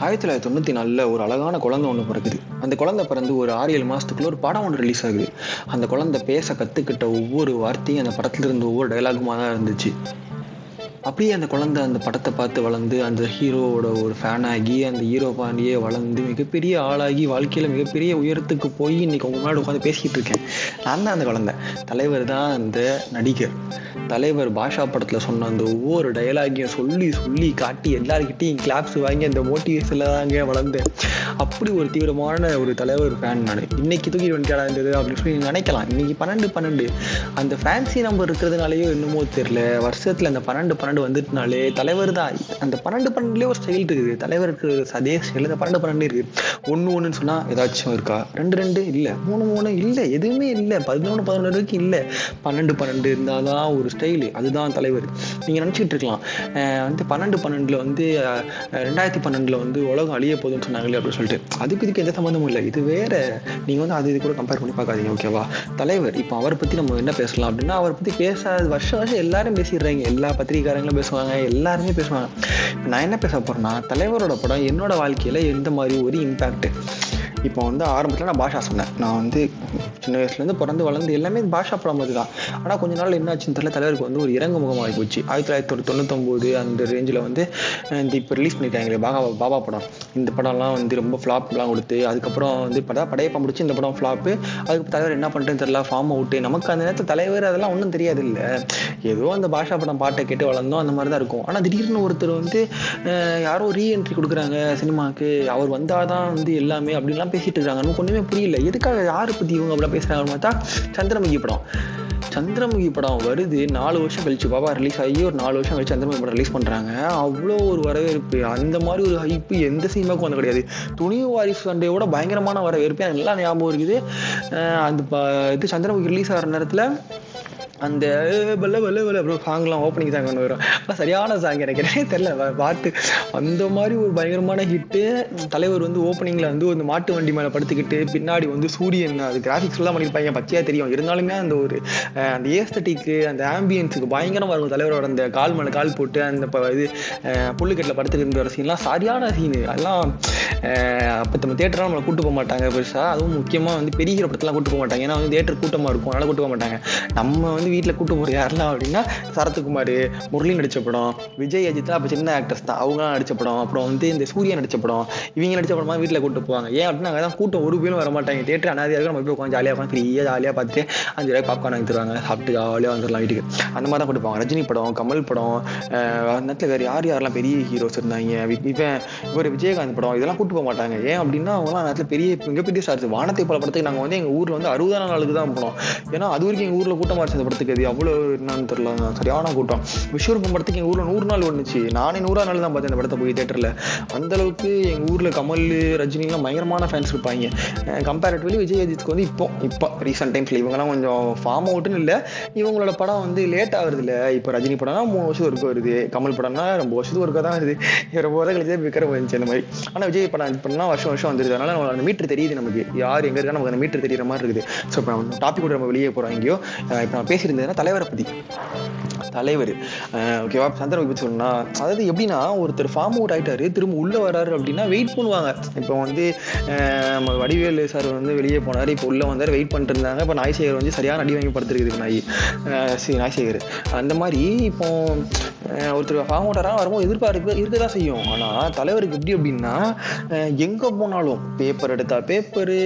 ஆயிரத்தி தொள்ளாயிரத்தி தொண்ணூற்றி நாலில் ஒரு அழகான குழந்தை ஒன்று பிறக்குது. அந்த குழந்தை பிறந்து ஒரு ஆறு ஏழு மாதத்துக்குள்ள ஒரு படம் ஒன்று ரிலீஸ் ஆகுது. அந்த குழந்தை பேச கற்றுக்கிட்ட ஒவ்வொரு வார்த்தையும் அந்த படத்துல இருந்து ஒவ்வொரு டைலாகுமாக தான் இருந்துச்சு. அப்படியே அந்த குழந்தை அந்த படத்தை பார்த்து வளர்ந்து அந்த ஹீரோவோட ஒரு ஃபேன் ஆகி அந்த ஹீரோ பாண்டியே வளர்ந்து மிகப்பெரிய ஆளாகி வாழ்க்கையில் மிகப்பெரிய உயரத்துக்கு போய் இன்னைக்கு உங்க முன்னாடி உட்காந்து பேசிக்கிட்டு இருக்கேன். நான் தான் அந்த குழந்தை. தலைவர் தான் அந்த நடிகர். தலைவர் பாஷா படத்தில் சொன்ன அந்த ஒவ்வொரு டயலாகையும் சொல்லி சொல்லி காட்டி எல்லாருக்கிட்டையும் கிளாப்ஸ் வாங்கி அந்த மோட்டிவேஷனில் தாங்க வளர்ந்தேன். அப்படி ஒரு தீவிரமான ஒரு தலைவர் ஃபேன் நான். இன்னைக்கு தூக்கி வெண்டியாடா இருந்தது அப்படின்னு சொல்லி நீங்க நினைக்கலாம். இன்னைக்கு பன்னெண்டு பன்னெண்டு. அந்த ஃபேன்சி நம்பர் இருக்கிறதுனாலயோ என்னமோ தெரியல. வருஷத்துல அந்த பன்னெண்டு பன்னெண்டு பன்னெண்டு வந்துட்டுனாலே தலைவர் தான். அந்த பன்னெண்டு பன்னெண்டுலேயே ஒரு ஸ்டைல் இருக்குது. தலைவருக்கு அதே ஸ்டைல் இந்த பன்னெண்டு பன்னெண்டு இருக்கு. ஒன்று ஒன்றுன்னு சொன்னால் ஏதாச்சும் இருக்கா? ரெண்டு ரெண்டு இல்லை. மூணு மூணு இல்லை. எதுவுமே இல்லை. பதினொன்று பதினொன்று வரைக்கும் இல்லை. பன்னெண்டு பன்னெண்டு இருந்தால் தான் ஒரு ஸ்டைலு அதுதான் தலைவர். நீங்கள் நினச்சிக்கிட்டு இருக்கலாம். வந்து பன்னெண்டு பன்னெண்டில் வந்து ரெண்டாயிரத்தி பன்னெண்டில் வந்து உலகம் அழிய போகுதுன்னு சொன்னாங்களே அப்படின்னு சொல்லிட்டு. அதுக்கு இதுக்கு எந்த சம்மந்தமும் இல்லை. இது வேற. நீங்கள் வந்து அது இது கூட கம்பேர் பண்ணி பார்க்காதீங்க ஓகேவா தலைவர் இப்போ அவரை பற்றி நம்ம என்ன பேசலாம் அப்படின்னா அவரை பற்றி பேசாத வருஷம் வருஷம் எல்லாரும் பேசிடுறாங்க. எல்லா பத்திரிகைக்காரங்களும் பேசுவாங்க எல்லாருமே பேசுவாங்க. நான் என்ன பேச போறேன்னா தலைவரோட படம் என்னோட வாழ்க்கையில எந்த மாதிரி ஒரு இம்பேக்ட் இப்போ வந்து ஆரம்பத்தில் நான் பாஷா சொன்னேன். நான் வந்து சின்ன வயசுலேருந்து பிறந்து வளர்ந்து எல்லாமே பாஷா படம் மாதிரி தான் ஆனால் கொஞ்ச நாள் என்ன ஆச்சுன்னு தெரியல தலைவருக்கு வந்து ஒரு இறங்கு முகமாகி போச்சு. ஆயிரத்தி தொள்ளாயிரத்தி தொண்ணூத்தொம்போது அந்த ரேஞ்சில் வந்து இந்த இப்போ ரிலீஸ் பண்ணிட்டாங்களே பாபா பாபா படம். இந்த படம்லாம் வந்து ரொம்ப ஃப்ளாப்லாம் கொடுத்து அதுக்கப்புறம் வந்து படம் படையப்பா முடிச்சு இந்த படம் ஃப்ளாப்பு அதுக்கு தலைவர் என்ன பண்ணுறேன்னு தெரியல ஃபார்ம் அவுட்டு நமக்கு அந்த நேரத்தில் தலைவர் அதெல்லாம் ஒன்றும் தெரியாது இல்லை ஏதோ அந்த பாஷா படம் பாட்டை கேட்டு வளர்ந்தோம் அந்த மாதிரி தான் இருக்கும். ஆனால் திடீர்னு ஒருத்தர் வந்து யாரோ ரீஎன்ட்ரி கொடுக்குறாங்க சினிமாவுக்கு அவர் வந்தால் தான் வந்து எல்லாமே அப்படின்லாம் பேசிட்டு இருக்காங்க. ஒன்றுமே புரியல. எதுக்காக யாரை பற்றி இவங்க அப்படிலாம் பேசுகிறாங்கன்னு பார்த்தா சந்திரமுகி படம். சந்திரமுகி படம் வருது. நாலு வருஷம் கழிச்சு பாபா ரிலீஸ் ஆகி ஒரு நாலு வருஷம் கழிச்சு சந்திரமுகி படம் ரிலீஸ் பண்றாங்க. அவ்வளோ ஒரு வரவேற்பு. அந்த மாதிரி ஒரு ஹைப்பு எந்த சினிமாவுக்கும் வந்து கிடையாது. துணிவு வாரிசு சண்டையோட பயங்கரமான வரவேற்பு. எனக்கு நல்லா ஞாபகம் இருக்குது. அஹ் அந்த இது சந்திரமுகி ரிலீஸ் ஆகிற நேரத்துல அந்த பல்ல பல்ல பல்ல அப்புறம் சாங்லாம் ஓப்பனிங் சாங் ஒன்று வரும். அப்ப சரியான சாங் எனக்கு தெரில தெரியல பாட்டு. அந்த மாதிரி ஒரு பயங்கரமான ஹிட்டு தலைவர் வந்து ஓப்பனிங்கில் வந்து ஒரு மாட்டு வண்டி மேலே படுத்துக்கிட்டு பின்னாடி வந்து சூரியன் அது கிராஃபிக்ஸ் எல்லாம் பண்ணியிருப்பாங்க. பச்சையாக தெரியும். இருந்தாலுமே அந்த ஒரு அந்த ஏஸ்தட்டிக்கு அந்த ஆம்பியன்ஸுக்கு பயங்கரமாக இருக்கும். தலைவரோட அந்த கால் மேலே கால் போட்டு அந்த இது புல்லுக்கட்டில் படுத்துக்கிட்டு வர சீன்லாம் சரியான சீனு அதெல்லாம் அப்போ நம்ம தேட்டர்லாம் நம்மளை கூட்டு போக மாட்டாங்க பெருசாக அதுவும் முக்கியமாக வந்து பெரிய படத்தெலாம் கூட்டு போக மாட்டாங்க. ஏன்னா வந்து தேட்டர் கூட்டமாக இருக்கும். அதனால் கூட்டு போக மாட்டாங்க. நம்ம வந்து வீட்டில் கூட்டு போகிற யாரெல்லாம் அப்படின்னா சரத்குமார் முரளி நடித்த படம் விஜய் அஜித்லாம் அப்போ சின்ன ஆக்டர்ஸ் தான். அவங்களாம் நடித்த படம். அப்புறம் வந்து இந்த சூர்யா நடித்த படம். இவங்க நடிச்ச படமா வீட்டில் கூட்டு போவாங்க. ஏன் அப்படின்னா அங்கே தான் கூட்டம் ஒரு பேரும் வர மாட்டாங்க. தேட்டர் அனாதியாக நம்ம போய் உட்காந்து ஜாலியாக உட்காந்து ஃப்ரீயாக ஜாலியாக பார்த்துட்டு அஞ்சு ரூபாய் பாப்கார்ன் வாங்கி தருவாங்க சாப்பிட்டு ஜாலியாக வந்துடலாம் வீட்டுக்கு. அந்த மாதிரி தான் கூட்டு போவாங்க. ரஜினி படம் கமல் படம் நேரத்தில் வேறு யார் யாரெல்லாம் பெரிய ஹீரோஸ் இருந்தாங்க? இவன் இவர் விஜயகாந்த் படம் இதெல்லாம் கூட்டு போக மாட்டாங்க. ஏன் அப்படின்னா அவங்களாம் நேரத்தில் பெரிய மிகப்பெரிய சார்ஜ் வானத்தை போல படத்துக்கு நாங்கள் வந்து எங்கள் ஊரில் வந்து அறுபதாம் நாளுக்கு தான் போனோம். ஏன்னா அது வரைக்கும் எங்கள் ஊரில் கூட்டமாக இருந்துச்சு கூட்டத்துக்கு அது அவ்வளோ என்னன்னு தெரியல. சரியான கூட்டம். விஸ்வரூபம் படத்துக்கு எங்கள் ஊரில் நூறு நாள் ஒன்றுச்சு நானே நூறா நாள் தான் பார்த்தேன் அந்த படத்தை போய் தேட்டரில் அந்த அளவுக்கு எங்கள் ஊரில் கமல் ரஜினிலாம் பயங்கரமான ஃபேன்ஸ் இருப்பாங்க. கம்பேரிட்டிவ்லி விஜய் அஜித்துக்கு வந்து இப்போ இப்போ ரீசெண்ட் டைம்ஸில் இவங்கெல்லாம் கொஞ்சம் ஃபார்ம் அவுட்டுன்னு இல்லை. இவங்களோட படம் வந்து லேட் ஆகுறது இல்லை. இப்போ ரஜினி படம்னா மூணு வருஷத்துக்கு ஒருக்க வருது. கமல் படம்னா ரொம்ப வருஷத்துக்கு ஒருக்க தான் வருது. ரொம்ப வருஷம் கழிச்சு விக்ரம் வந்துச்சு அந்த மாதிரி. ஆனால் விஜய் படம் இப்படின்னா வருஷம் வருஷம் வந்துருது. அதனால நம்ம அந்த மீட்டர் தெரியுது நமக்கு. யார் எங்கே இருக்கா நமக்கு அந்த மீட்டர் தெரியுற மாதிரி இருக்குது. ஸோ இப்போ நம்ம டாபிக் கூட நம்ம வெளியே போகிறோம் எங்கேயோ. இப்போ நான் பேசியிருந்ததுன்னா தலைவரை பற்றி தலைவர். ஓகேவா சந்திரபாபு பற்றி சொன்னா அதாவது எப்படின்னா ஒருத்தர் ஃபார்ம் அவுட் ஆயிட்டாரு திரும்ப உள்ள வராரு அப்படின்னா வெயிட் பண்ணுவாங்க. இப்போ வந்து நம்ம வடிவேலு சார் வந்து வெளியே போனாரு இப்போ உள்ள வந்தார் வெயிட் பண்ணிட்டு இருந்தாங்க. இப்போ நாய்சேகர் வந்து சரியான அடி வாங்கி படுத்துருக்குது நாய். அஹ், நாய்சேகர். அந்த மாதிரி இப்போ ஒருத்தர் ஃபார்ம் அவுட் வரும்போது எதிர்பார்ப்பு இருக்க தான் செய்யும். ஆனால் தலைவருக்கு எப்படி அப்படின்னா எங்கே போனாலும் பேப்பர் எடுத்தால் பேப்பரு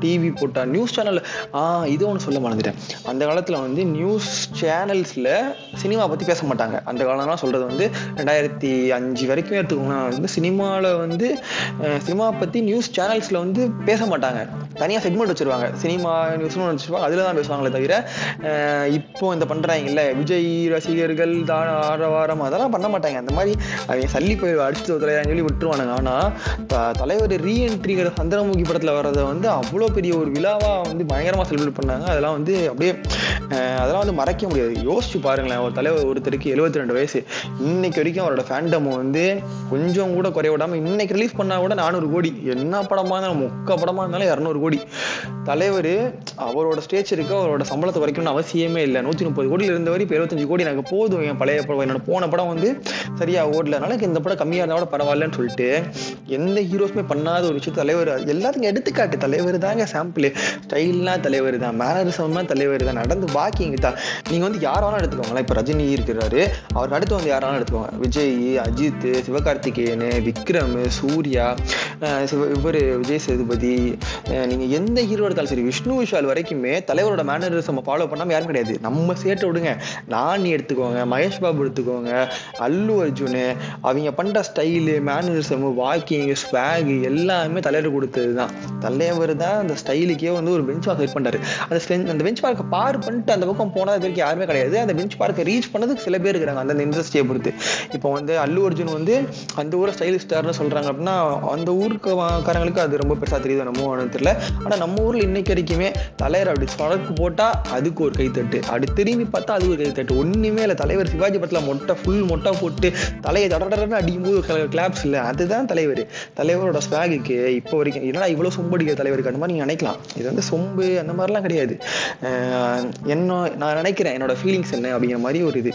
டிவி போட்டால் நியூஸ் சேனல் ஆ இது ஒன்று சொல்ல மறந்துட்டேன். அந்த காலத்துல வந்து நியூஸ் சேனல்ஸ்ல சினிமா பத்தி பேச மாட்டாங்க அந்த காலம்லாம் சொல்றது வந்து ரெண்டாயிரத்தி அஞ்சு வரைக்கும் எடுத்துக்கோங்கன்னா வந்து சினிமாவில் வந்து சினிமா பத்தி நியூஸ் சேனல்ஸ்ல வந்து பேச மாட்டாங்க தனியாக செக்மெண்ட் வச்சிருவாங்க. சினிமா நியூஸ்னு ஒண்ணு வச்சிருப்பாங்க. அதில் தான் பேசுவாங்களே தவிர இப்போ இந்த பண்ணுறாங்கல்ல விஜய் ரசிகர்கள் தான் ஆரவாரம் அதெல்லாம் பண்ண மாட்டாங்க. அந்த மாதிரி அவங்க சல்லி போய் அடிச்சு தலையான்னு சொல்லி விட்டுருவானுங்க. ஆனால் த- தலைவர் ரீஎன்ட்ரிங்கிற சந்திரமுகி படத்தில் வர்றதை வந்து அவ்வளோ பெரிய ஒரு விழாவாக வந்து பயங்கரமாக செலிப்ரேட் பண்ணாங்க. அதெல்லாம் வந்து அப்படியே அதெல்லாம் வந்து மறக்க முடியாது. யோசிச்சு பாருங்களேன். ஒரு தலைவர் ஒருத்தருக்கு எழுபத்தி ரெண்டு வயசு. இன்னைக்கு வரைக்கும் அவரோட ஃபேண்டம் வந்து கொஞ்சம் கூட குறைய விடாம இன்னைக்கு ரிலீஸ் பண்ணா கூட நானூறு கோடி. என்ன படமா இருந்தாலும் மொக்க படமா இருந்தாலும் இரநூறு கோடி. தலைவர் அவரோட ஸ்டேஜ் இருக்கு அவரோட சம்பளத்தை குறைக்கணும்னு அவசியமே இல்லை. நூத்தி முப்பது கோடியில் இருந்தவரை இப்போ இருபத்தஞ்சு கோடி எனக்கு போதும். என் பழைய படம் என்னோட போன படம் வந்து சரியா ஓடல. அதனால எனக்கு இந்த படம் கம்மியா இருந்தா கூட பரவாயில்லன்னு சொல்லிட்டு எந்த ஹீரோஸுமே பண்ணாத ஒரு விஷயம் தலைவர் எல்லாத்துக்கும் எடுத்துக்காட்டு. தலைவர் தாங்க சாம்பிள் ஸ்டைல்லாம் தலைவர் தான். மேனரிசம்னா தலைவர் தான். நடந்து வாக்கிங் தான். நீங்க வந்து யாராலும் வேணாலும் எடுத்துக்கோங்களேன். இப்போ ரஜினி இருக்கிறாரு. அவருக்கு அடுத்து வந்து யாராலும் எடுத்துக்கோங்க விஜய் அஜித் சிவகார்த்திகேயன் விக்ரம் சூர்யா இவர் விஜய் சேதுபதி. நீங்க எந்த ஹீரோ எடுத்தாலும் சரி விஷ்ணு விஷால் வரைக்குமே தலைவரோட மேனரிசம் ஃபாலோ பண்ணாம யாரும் கிடையாது. நம்ம சேட்டை விடுங்க. நானி எடுத்துக்கோங்க மகேஷ் பாபு எடுத்துக்கோங்க அல்லு அர்ஜுனு அவங்க பண்ற ஸ்டைலு மேனரிசம் வாக்கிங் ஸ்வாக் எல்லாமே தலைவர் கொடுத்தது தான் தலைவர் தான் அந்த ஸ்டைலுக்கே வந்து ஒரு பெஞ்ச் மார்க் செட் பண்ணாரு அந்த அந்த பெஞ்ச் மார்க்கை பார் பண்ணிட்டு அந்த பக்கம் போனது இது வரைக்கும் யாருமே கிடையாது. அந்த பெஞ்ச் அவங்களுக்கு ரீச் பண்ணதுக்கு சில பேர் இருக்கிறாங்க. அந்த இண்டஸ்ட்ரியை பொறுத்து. இப்போ வந்து அல்லு அர்ஜுன் வந்து அந்த ஊரை ஸ்டைல் ஸ்டார்னு சொல்றாங்க அப்படின்னா அந்த ஊருக்கு காரங்களுக்கு அது ரொம்ப பெருசா தெரியுது நம்ம தெரியல. ஆனா நம்ம ஊர்ல இன்னைக்கு வரைக்குமே தலைவர் அப்படி சொடக்கு போட்டா அதுக்கு ஒரு கைத்தட்டு. அப்படி திரும்பி பார்த்தா அதுக்கு ஒரு கைத்தட்டு. ஒண்ணுமே இல்லை. தலைவர் சிவாஜி படத்துல மொட்டை ஃபுல் மொட்டை போட்டு தலையை தடடன்னு அடிக்கும்போது கிளாப்ஸ் இல்லை. அதுதான் தலைவர். தலைவரோட ஸ்வாகுக்கு இப்போ வரைக்கும் என்னடா இவ்வளவு சொம்பு அடிக்கிற தலைவருக்கு? அந்த மாதிரி நீங்க நினைக்கலாம். இது வந்து சொம்பு அந்த மாதிரிலாம் கிடையாது. என்ன நான் நினைக்கிறேன் என்னோட ஃபீலிங்ஸ் என்ன அப்படிங்கிற மாதிரி ஒரு இது.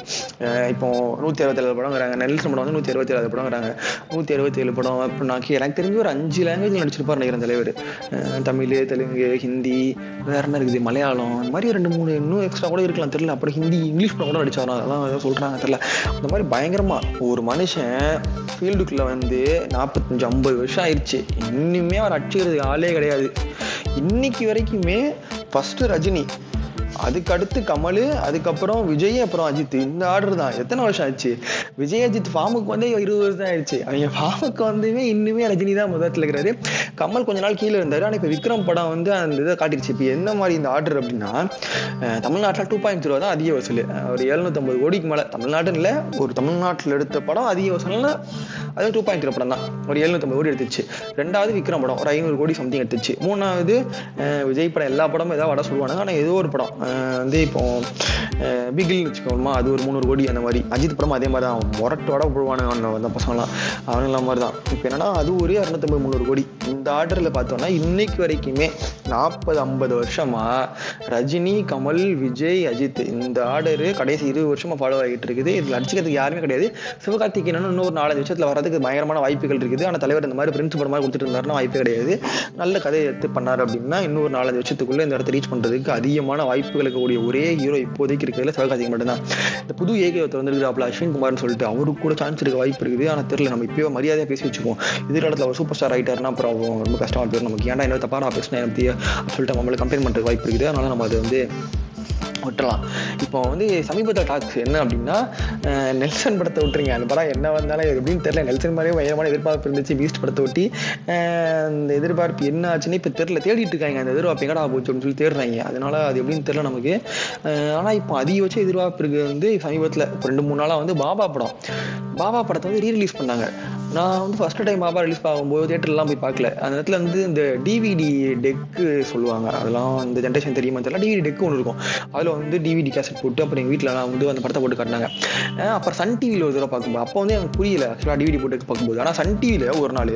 இப்போ நூற்றி அறுபத்தேழு படங்கிறாங்க நெல்சன் படம் வந்து நூத்தி அறுபத்தி ஏழு படங்கிறாங்க நூத்தி அறுபத்தி ஏழு படம். இப்போ நான் கே- எனக்கு தெரிஞ்சு ஒரு அஞ்சு லாங்குவேஜ் நடிச்சிருப்பார் நினைக்கிறேன் தலைவர். தமிழ் தெலுங்கு ஹிந்தி வேற என்ன இருக்குது? மலையாளம். இந்த மாதிரி ரெண்டு மூணு இன்னும் எக்ஸ்ட்ரா கூட இருக்கலாம். தெரியல. அப்புறம் ஹிந்தி இங்கிலீஷ் படம் கூட நடிச்சாராம் அதெல்லாம் ஏதோ சொல்றாங்க தெரியல. அந்த மாதிரி பயங்கரமா ஒரு மனுஷன் ஃபீல்டுக்குள்ளே வந்து நாற்பத்தஞ்சு ஐம்பது வருஷம் ஆயிடுச்சு இன்னுமே அவர் அடிச்சுக்கிறதுக்கு ஆளே கிடையாது. இன்னைக்கு வரைக்குமே ஃபர்ஸ்ட் ரஜினி அதுக்கடுத்து கமல் அதுக்கப்புறம் விஜய் அப்புறம் அஜித். இந்த ஆர்டர் தான். எத்தனை வருஷம் ஆச்சு? விஜய் அஜித் ஃபார்முக்கு வந்து இருபது வருஷம் ஆயிடுச்சு. அவங்க ஃபார்முக்கு வந்துமே இன்னுமே ரஜினி தான் முதல்ல இருக்கிறாரு. கமல் கொஞ்ச நாள் கீழே இருந்தார். ஆனால் இப்போ விக்ரம் படம் வந்து அந்த இதை காட்டிடுச்சு. இப்போ என்ன மாதிரி இந்த ஆர்டர் அப்படின்னா தமிழ்நாட்டில் டூ பாயிண்ட் ஜீரோ தான் அதிக வசூல். ஒரு எழுநூத்தம்பது கோடிக்கு மேலே. தமிழ்நாட்டுன்னு இல்லை ஒரு தமிழ்நாட்டில் எடுத்த படம் அதிக வசூல்னா அது டூ பாயிண்ட் ஜீரோ படம் தான். ஒரு எழுநூத்தம்பது கோடி எடுத்துச்சு. ரெண்டாவது விக்ரம் படம். ஒரு ஐநூறு கோடி சம்திங் எடுத்துச்சு. மூணாவது விஜய் படம் எல்லா படமும் ஏதாவது வட சொல்லுவாங்க ஆனால் ஏதோ ஒரு படம். வந்து இப்போ பிகில்னு வச்சுக்கோமா அது ஒரு முந்நூறு கோடி அந்த மாதிரி. அஜித் படம் அதே மாதிரி தான். முரட்டோட வட போடுவானுங்க அந்த பசங்களாம். அவனுங்கள மாதிரி தான். இப்போ என்னன்னா அது ஒரு இரநூத்தம்பது முந்நூறு கோடி. இந்த ஆர்டரில் பார்த்தோம்னா இன்னைக்கு வரைக்குமே நாற்பது ஐம்பது வருஷமா ரஜினி கமல் விஜய் அஜித் இந்த ஆர்டர் கடைசி இருபது வருஷமா ஃபாலோ ஆகிட்டு இருக்குது. இதில் அடிச்சுக்கிறதுக்கு யாருமே கிடையாது. சிவகார்த்திகேயன் இன்னொரு நாலஞ்சு வருஷத்தில் வரதுக்கு பயங்கரமான வாய்ப்புகள் இருக்குது. ஆனால் தலைவர் இந்த மாதிரி பிரின்ஸ் படம் மாதிரி கொடுத்துட்டு இருந்தாருன்னா வாய்ப்பு கிடையாது. நல்ல கதை எடுத்து பண்ணார் அப்படின்னா இன்னொரு நாலஞ்சு வருஷத்துக்குள்ளே இந்த இடத்த ரீச் பண்ணுறதுக்கு அதிகமான வாய்ப்பு வாய்ப்புகள் இருக்கக்கூடிய ஒரே ஹீரோ இப்போதைக்கு இருக்கிறதுல சிவகார்த்திகேயன் மட்டும்தான். இந்த புது ஏகத்தை வந்திருக்கிறாப்ல அஸ்வின் குமார்னு சொல்லிட்டு அவருக்கு கூட சான்ஸ் இருக்க வாய்ப்பு இருக்குது. ஆனா தெரியல. நம்ம இப்பயே மரியாதையாக பேசி வச்சுக்குவோம். எதிர்காலத்துல ஒரு சூப்பர் ஸ்டார் ரைட்டர்னா அப்புறம் அவன் ரொம்ப கஷ்டமா போயிடும் நமக்கு. ஏன்டா என்ன தப்பாக நான் பேசினேன் சொல்லிட்டு நம்மளுக்கு கம்ப்ளைண்ட் பண்ணுறதுக்கு வாய்ப்பு இருக்குது. அதனால நம்ம அதை வந்து விட்டுலாம் இப்போ வந்து சமீபத்தில் டாக்ஸ் என்ன அப்படின்னா நெல்சன் படத்தை விட்டுறீங்க அந்த படம் என்ன வந்தாலும் எப்படின்னு தெரியல. நெல்சன் மாதிரியே பயங்கரமான எதிர்பார்ப்பு இருந்துச்சு. பீஸ்ட் படத்தை ஒட்டி அந்த எதிர்பார்ப்பு என்ன ஆச்சுன்னு இப்போ தெரியல. தேடிட்டு இருக்காங்க. அந்த எதிர்பார்ப்பு எங்கடா போச்சுன்னு சொல்லி தேடுறாங்க. அதனால அது எப்படின்னு தெரியல நமக்கு. ஆனால் இப்போ அதிகபட்ச எதிர்பார்ப்பு இருக்கு வந்து சமீபத்தில். இப்போ ரெண்டு மூணு நாளாக வந்து பாபா படம். பாபா படத்தை வந்து ரீ ரிலீஸ் பண்ணாங்க. நான் வந்து ஃபர்ஸ்ட் டைம் பாபா ரிலீஸ் ஆகும்போது தேட்டர்லாம் போய் பார்க்கல. அந்த நேரத்தில் வந்து இந்த டிவிடி டெக்கு சொல்லுவாங்க. அதெல்லாம் இந்த ஜென்ரேஷன் தெரியுமா தெரியல. டிவிடி டெக்கு ஒன்று இருக்கும். அதில் வந்து டிவிடி கேசட் போட்டு அப்புறம் எங்கள் வீட்டில் வந்து அந்த படத்தை போட்டு காட்டினாங்க. அப்புறம் சன் டிவியில் ஒரு தடவை பார்க்கும்போது அப்போ வந்து எனக்கு புரியல ஆக்சுவலாக டிவிடி போட்டு பார்க்கும்போது. ஆனால் சன் டிவியில் ஒரு நாள்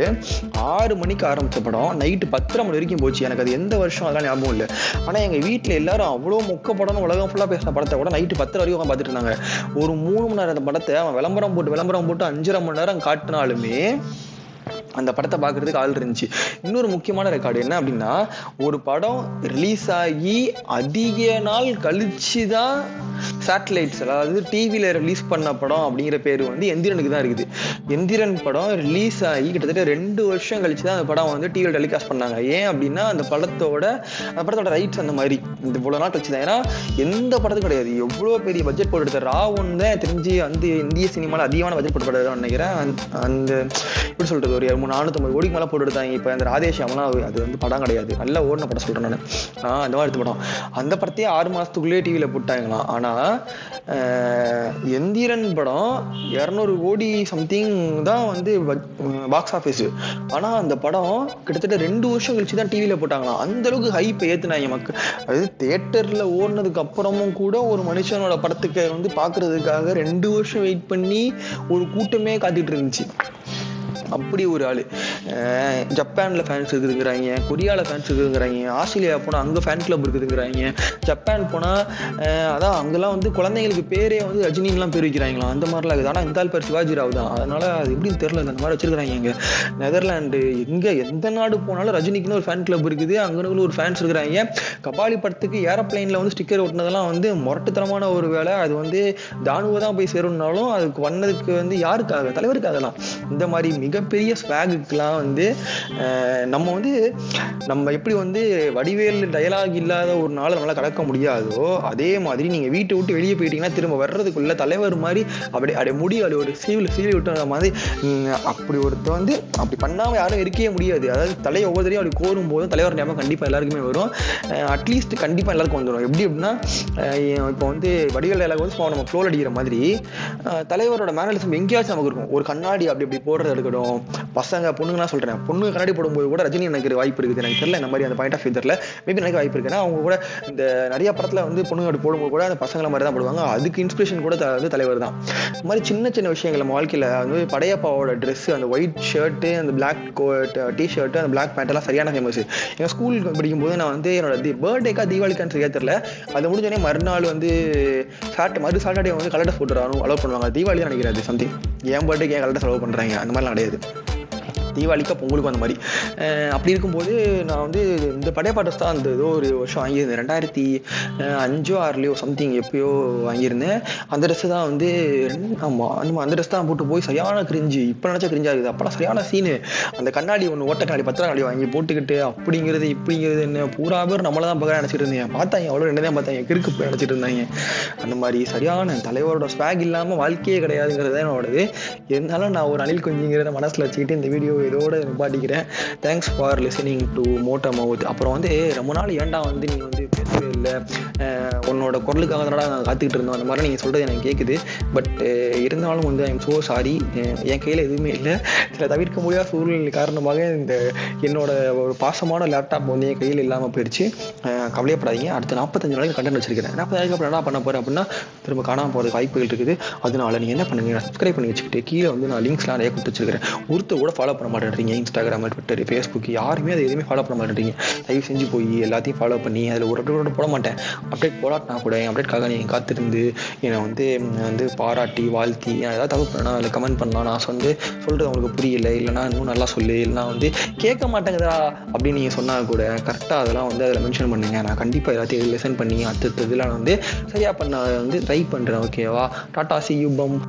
ஆறு மணிக்கு ஆரம்பித்த படம் நைட்டு பத்தரை மணி வரைக்கும் போச்சு. எனக்கு அது எந்த வருஷம் அதெல்லாம் ஞாபகம் இல்லை. ஆனால் எங்கள் வீட்டில் எல்லாரும் அவ்வளோ மொக்க படம்னு உலகம் ஃபுல்லாக பேசின படத்தை கூட நைட்டு பத்தரை வரைக்கும் உட்காந்து பார்த்துட்டு இருந்தாங்க. ஒரு மூணு மணி நேரம் அந்த படத்தை அவன் விளம்பரம் போட்டு விளம்பரம் போட்டு அஞ்சரை மணி நேரம் காட்டினாலுமே से அந்த படத்தை பார்க்கறதுக்கு ஆள் இருந்துச்சு. இன்னொரு முக்கியமான ரெக்கார்டு என்ன அப்படின்னா ஒரு படம் ரிலீஸ் ஆகி அதிக நாள் கழிச்சு தான் சேட்டலைட்ஸ் அதாவது டிவியில் ரிலீஸ் பண்ண படம் அப்படிங்கிற பேர் வந்து எந்திரனுக்கு தான் இருக்குது. எந்திரன் படம் ரிலீஸ் ஆகி கிட்டத்தட்ட ரெண்டு வருஷம் கழிச்சு தான் அந்த படம் வந்து டிவியில் டெலிகாஸ்ட் பண்ணாங்க. ஏன் அப்படின்னா அந்த படத்தோட அந்த படத்தோட ரைட்ஸ் அந்த மாதிரி. இந்த இவ்வளோ நாள் கழிச்சு தான் ஏன்னா எந்த படத்தும் கிடையாது. எவ்வளோ பெரிய பட்ஜெட் போட்டு எடுத்த ரா ஒன்று தான் தெரிஞ்சு வந்து இந்திய சினிமாவில் அதிகமான பட்ஜெட் போட்டு நினைக்கிறேன். அந்த- எப்படி சொல்கிறது ஒரு நானூற்றம்பது கோடிக்கு மேலே போட்டு எடுத்தாங்க. இப்போ அந்த ராதேஷாமெல்லாம் அது வந்து படம் கிடையாது. நல்லா ஓடின படம் சொல்கிறேன் நான். நான் அந்த மாதிரி எடுத்த படம். அந்த படத்தையே ஆறு மாதத்துக்குள்ளேயே டிவியில் போட்டாங்களாம். ஆனால் எந்திரன் படம் இரநூறு கோடி சம்திங் தான் வந்து பாக்ஸ் ஆஃபீஸு ஆனால் அந்த படம் கிட்டத்தட்ட ரெண்டு வருஷம் கழிச்சு தான் டிவியில் போட்டாங்களாம். அந்த அளவுக்கு ஹைப்பை ஏற்றுனாங்க மக்கள். அது தேட்டரில் ஓடினதுக்கு அப்புறமும் கூட ஒரு மனுஷனோட படத்துக்கு வந்து பார்க்கறதுக்காக ரெண்டு வருஷம் வெயிட் பண்ணி ஒரு கூட்டமே காத்துட்டு இருந்துச்சு. அப்படி ஒரு ஆள். ஜப்பானில் ஃபேன்ஸ் இருக்குதுங்கிறாங்க கொரியாவில் ஃபேன்ஸ் இருக்குதுங்கிறாங்க ஆஸ்திரேலியா போனால் அங்கே ஃபேன் கிளப் இருக்குதுங்கிறாங்க. ஜப்பான் போனால் அதான் அங்கெல்லாம் வந்து குழந்தைங்களுக்கு பேரே வந்து ரஜினின்லாம் பேர் வைக்கிறாங்களாம் அந்த மாதிரிலாம் இருக்குது. ஆனால் இந்த ஆள் பேர் சிவாஜி ராவ் தான். அதனால் அது எப்படின்னு தெரில அந்த மாதிரி வச்சிருக்கிறாங்க இங்கே. நெதர்லாண்டு எங்கே எந்த நாடு போனாலும் ரஜினிக்குன்னு ஒரு ஃபேன் கிளப் இருக்குது. அங்கே ஒரு ஃபேன்ஸ் இருக்கிறாங்க. கபாலி படத்துக்கு ஏரோப்ளைனில் வந்து ஸ்டிக்கர் ஒட்டினதெல்லாம் வந்து முரட்டுத்தனமான ஒரு வேலை. அது வந்து தானுவை தான் போய் சேரணும்னாலும் அதுக்கு வந்ததுக்கு வந்து யாருக்காக? தலைவருக்காகலாம் இந்த மாதிரி மிக மிகப்பெரிய ஸ்வாகுக்கெலாம் வந்து நம்ம வந்து நம்ம எப்படி வந்து வடிவேல் டயலாக் இல்லாத ஒரு நாள் நம்மளால் கடக்க முடியாதோ அதே மாதிரி நீங்கள் வீட்டை விட்டு வெளியே போயிட்டீங்கன்னா திரும்ப வர்றதுக்குள்ள தலைவர் மாதிரி அப்படி அப்படியே முடி அப்படி ஒரு சீவில் சீவி விட்டுற மாதிரி அப்படி ஒருத்த வந்து அப்படி பண்ணாமல் யாரும் இருக்கவே முடியாது. அதாவது தலையை ஒவ்வொருத்தரையும் அப்படி கோரும் போதும் தலைவர் ஞாபகம் கண்டிப்பாக எல்லாருக்குமே வரும். அட்லீஸ்ட் கண்டிப்பாக எல்லாருக்கும் வந்துடும் எப்படி அப்படின்னா இப்போ வந்து வடிவேல் டயலாக் வந்து நம்ம ஃப்ளோர் அடிக்கிற மாதிரி தலைவரோட மேனலிசம் எங்கேயாச்சும் நமக்கு இருக்கும். ஒரு கண்ணாடி அப்படி அப்படி போடுறது இருக்கட்டும் பசங்க பொண்ணுங்கலாம் சொல்கிறேன் பொண்ணு கண்ணாடி போடும்போது கூட ரஜினி எனக்கு வாய்ப்பு இருக்குது. எனக்கு தெரியல இந்த மாதிரி அந்த பாயிண்ட் ஆஃப் வியூ மேபி எனக்கு வாய்ப்பு இருக்குன்னா அவங்க கூட இந்த நிறைய படத்தில் வந்து பொண்ணுங்க அப்படி போடும்போது கூட அந்த பசங்களை மாதிரி தான் போடுவாங்க. அதுக்கு இன்ஸ்பிரேஷன் கூட வந்து தலைவர் தான். இந்த மாதிரி சின்ன சின்ன விஷயங்கள் நம்ம வாழ்க்கையில் வந்து படையப்பாவோட ட்ரெஸ் அந்த ஒயிட் ஷர்ட்டு அந்த பிளாக் கோட் டி ஷர்ட்டு அந்த பிளாக் பேண்ட்லாம் சரியான ஃபேமஸ் எங்கள் ஸ்கூல் படிக்கும்போது நான் வந்து என்னோட பர்த்டேக்கா தீபாவளிக்கான்னு சரியா தெரியல. அது முடிஞ்சோடனே மறுநாள் வந்து சாட் மறு சாட்டர்டே வந்து கலர் ட்ரெஸ் போட்டு அலோவ் பண்ணுவாங்க. தீபாவளி நினைக்கிறது சம்திங் என் பர்த்டேக்கு ஏன் கலர் செலவு பண்ணுறாங்க அந்த மாதிரிலாம் கிடையாது. தீபாவளிக்கு பொங்கலுக்கும் அந்த மாதிரி. அப்படி இருக்கும்போது நான் வந்து இந்த படையப்பாட்டஸ் தான் அந்த ஏதோ ஒரு வருஷம் வாங்கியிருந்தேன். ரெண்டாயிரத்தி அஞ்சோ ஆறுலையோ சம்திங் எப்பயோ வாங்கியிருந்தேன். அந்த ட்ரெஸ்ஸு தான் வந்து ஆமாம் நம்ம அந்த ட்ரெஸ் தான் போட்டு போய் சரியான கிரிஞ்சு இப்போ நினச்சா கிரிஞ்சாக இருக்குது அப்போலாம் சரியான சீனு அந்த கண்ணாடி ஒன்று ஓட்ட கண்ணாடி பத்திர கண்ணாடி வாங்கி போட்டுக்கிட்டு அப்படிங்கிறது இப்படிங்கிறது என்ன? பூரா பேர் நம்மளை தான் பக்கம் நினச்சிட்டு இருந்தேன் பார்த்தாங்க அவ்வளோ ரெண்டு தான் பார்த்தாங்க. கிறுக்கு போய் நினச்சிட்டு இருந்தாங்க. அந்த மாதிரி சரியான தலைவரோட ஸ்வாக் இல்லாமல் வாழ்க்கையே கிடையாதுங்கிறது தான் என்னோடது. இருந்தாலும் நான் ஒரு அணில் குஞ்சுங்கிறத மனசில் வச்சுக்கிட்டு இந்த வீடியோ இதோட நிப்பாட்டிக்கிறேன். Thanks for listening to motor mouth அப்புறம் வந்து ரொம்ப நாள் ஏன்டா வந்து நீ வந்து பேசவே இல்லை? உன்னோட குரலுக்காக தானடா நான் காத்துக்கிட்டு இருந்தோம். அந்த மாதிரி நீங்கள் சொல்கிறது எனக்கு கேட்குது பட் இருந்தாலும் வந்து ஐம் ஸோ சாரி என் கையில் எதுவுமே இல்லை. சில தவிர்க்க முடியாத சூழ்நிலை காரணமாக இந்த என்னோட ஒரு பாசமான லேப்டாப் வந்து என் கையில் இல்லாமல் போயிடுச்சு. கவலையப்படாதீங்க. அடுத்த நாற்பத்தஞ்சு நாளைக்கு கண்டென்ட் வச்சிருக்கிறேன். நாற்பது நாளைக்கு அப்புறம் என்ன பண்ண போகிறேன் அப்படின்னா திரும்ப காணாமல் போகிறதுக்கு வாய்ப்புகள் இருக்குது. அதனால நீங்கள் என்ன பண்ணுங்க சப்ஸ்கிரைப் பண்ணி வச்சுக்கிட்டு கீழே வந்து நான் லிங்க்ஸ்லாம் நிறைய கொடுத்து வச்சிருக்கிறேன். ஒருத்தர் கூட ஃபாலோ பண்ண மாட்டேன்றீங்க இன்ஸ்டாகிராம் ட்விட்டர் ஃபேஸ்புக் யாருமே அதை எதுவுமே ஃபாலோ பண்ண மாட்டேன்றீங்க. தயவு செஞ்சு போய் எல்லாத்தையும் ஃபாலோ பண்ணி அதில் ஒரு அப்டேட் கூட போட மாட்டேன். அப்டேட் போடாட்டினா கூட என் அப்டேட்காக நீங்கள் காத்திருந்து என்னை வந்து வந்து பாராட்டி வாழ்த்தி ஏதாவது தப்பு பண்ணா அதில் கமெண்ட் பண்ணலாம் நான் வந்து சொல்கிறது அவங்களுக்கு புரியல இல்லைனா இன்னும் நல்லா சொல்லு இல்லைனா வந்து கேட்க மாட்டேங்குதா அப்படின்னு நீங்கள் சொன்னால் கூட கரெக்டாக அதெல்லாம் வந்து அதில் மென்ஷன் பண்ணுங்க. நான் கண்டிப்பாக எல்லாத்தையும் லெசன் பண்ணி அடுத்த இதெல்லாம் வந்து சரியாக பண்ண வந்து ட்ரை பண்ணுறேன் ஓகேவா டாட்டா சி யூ பம்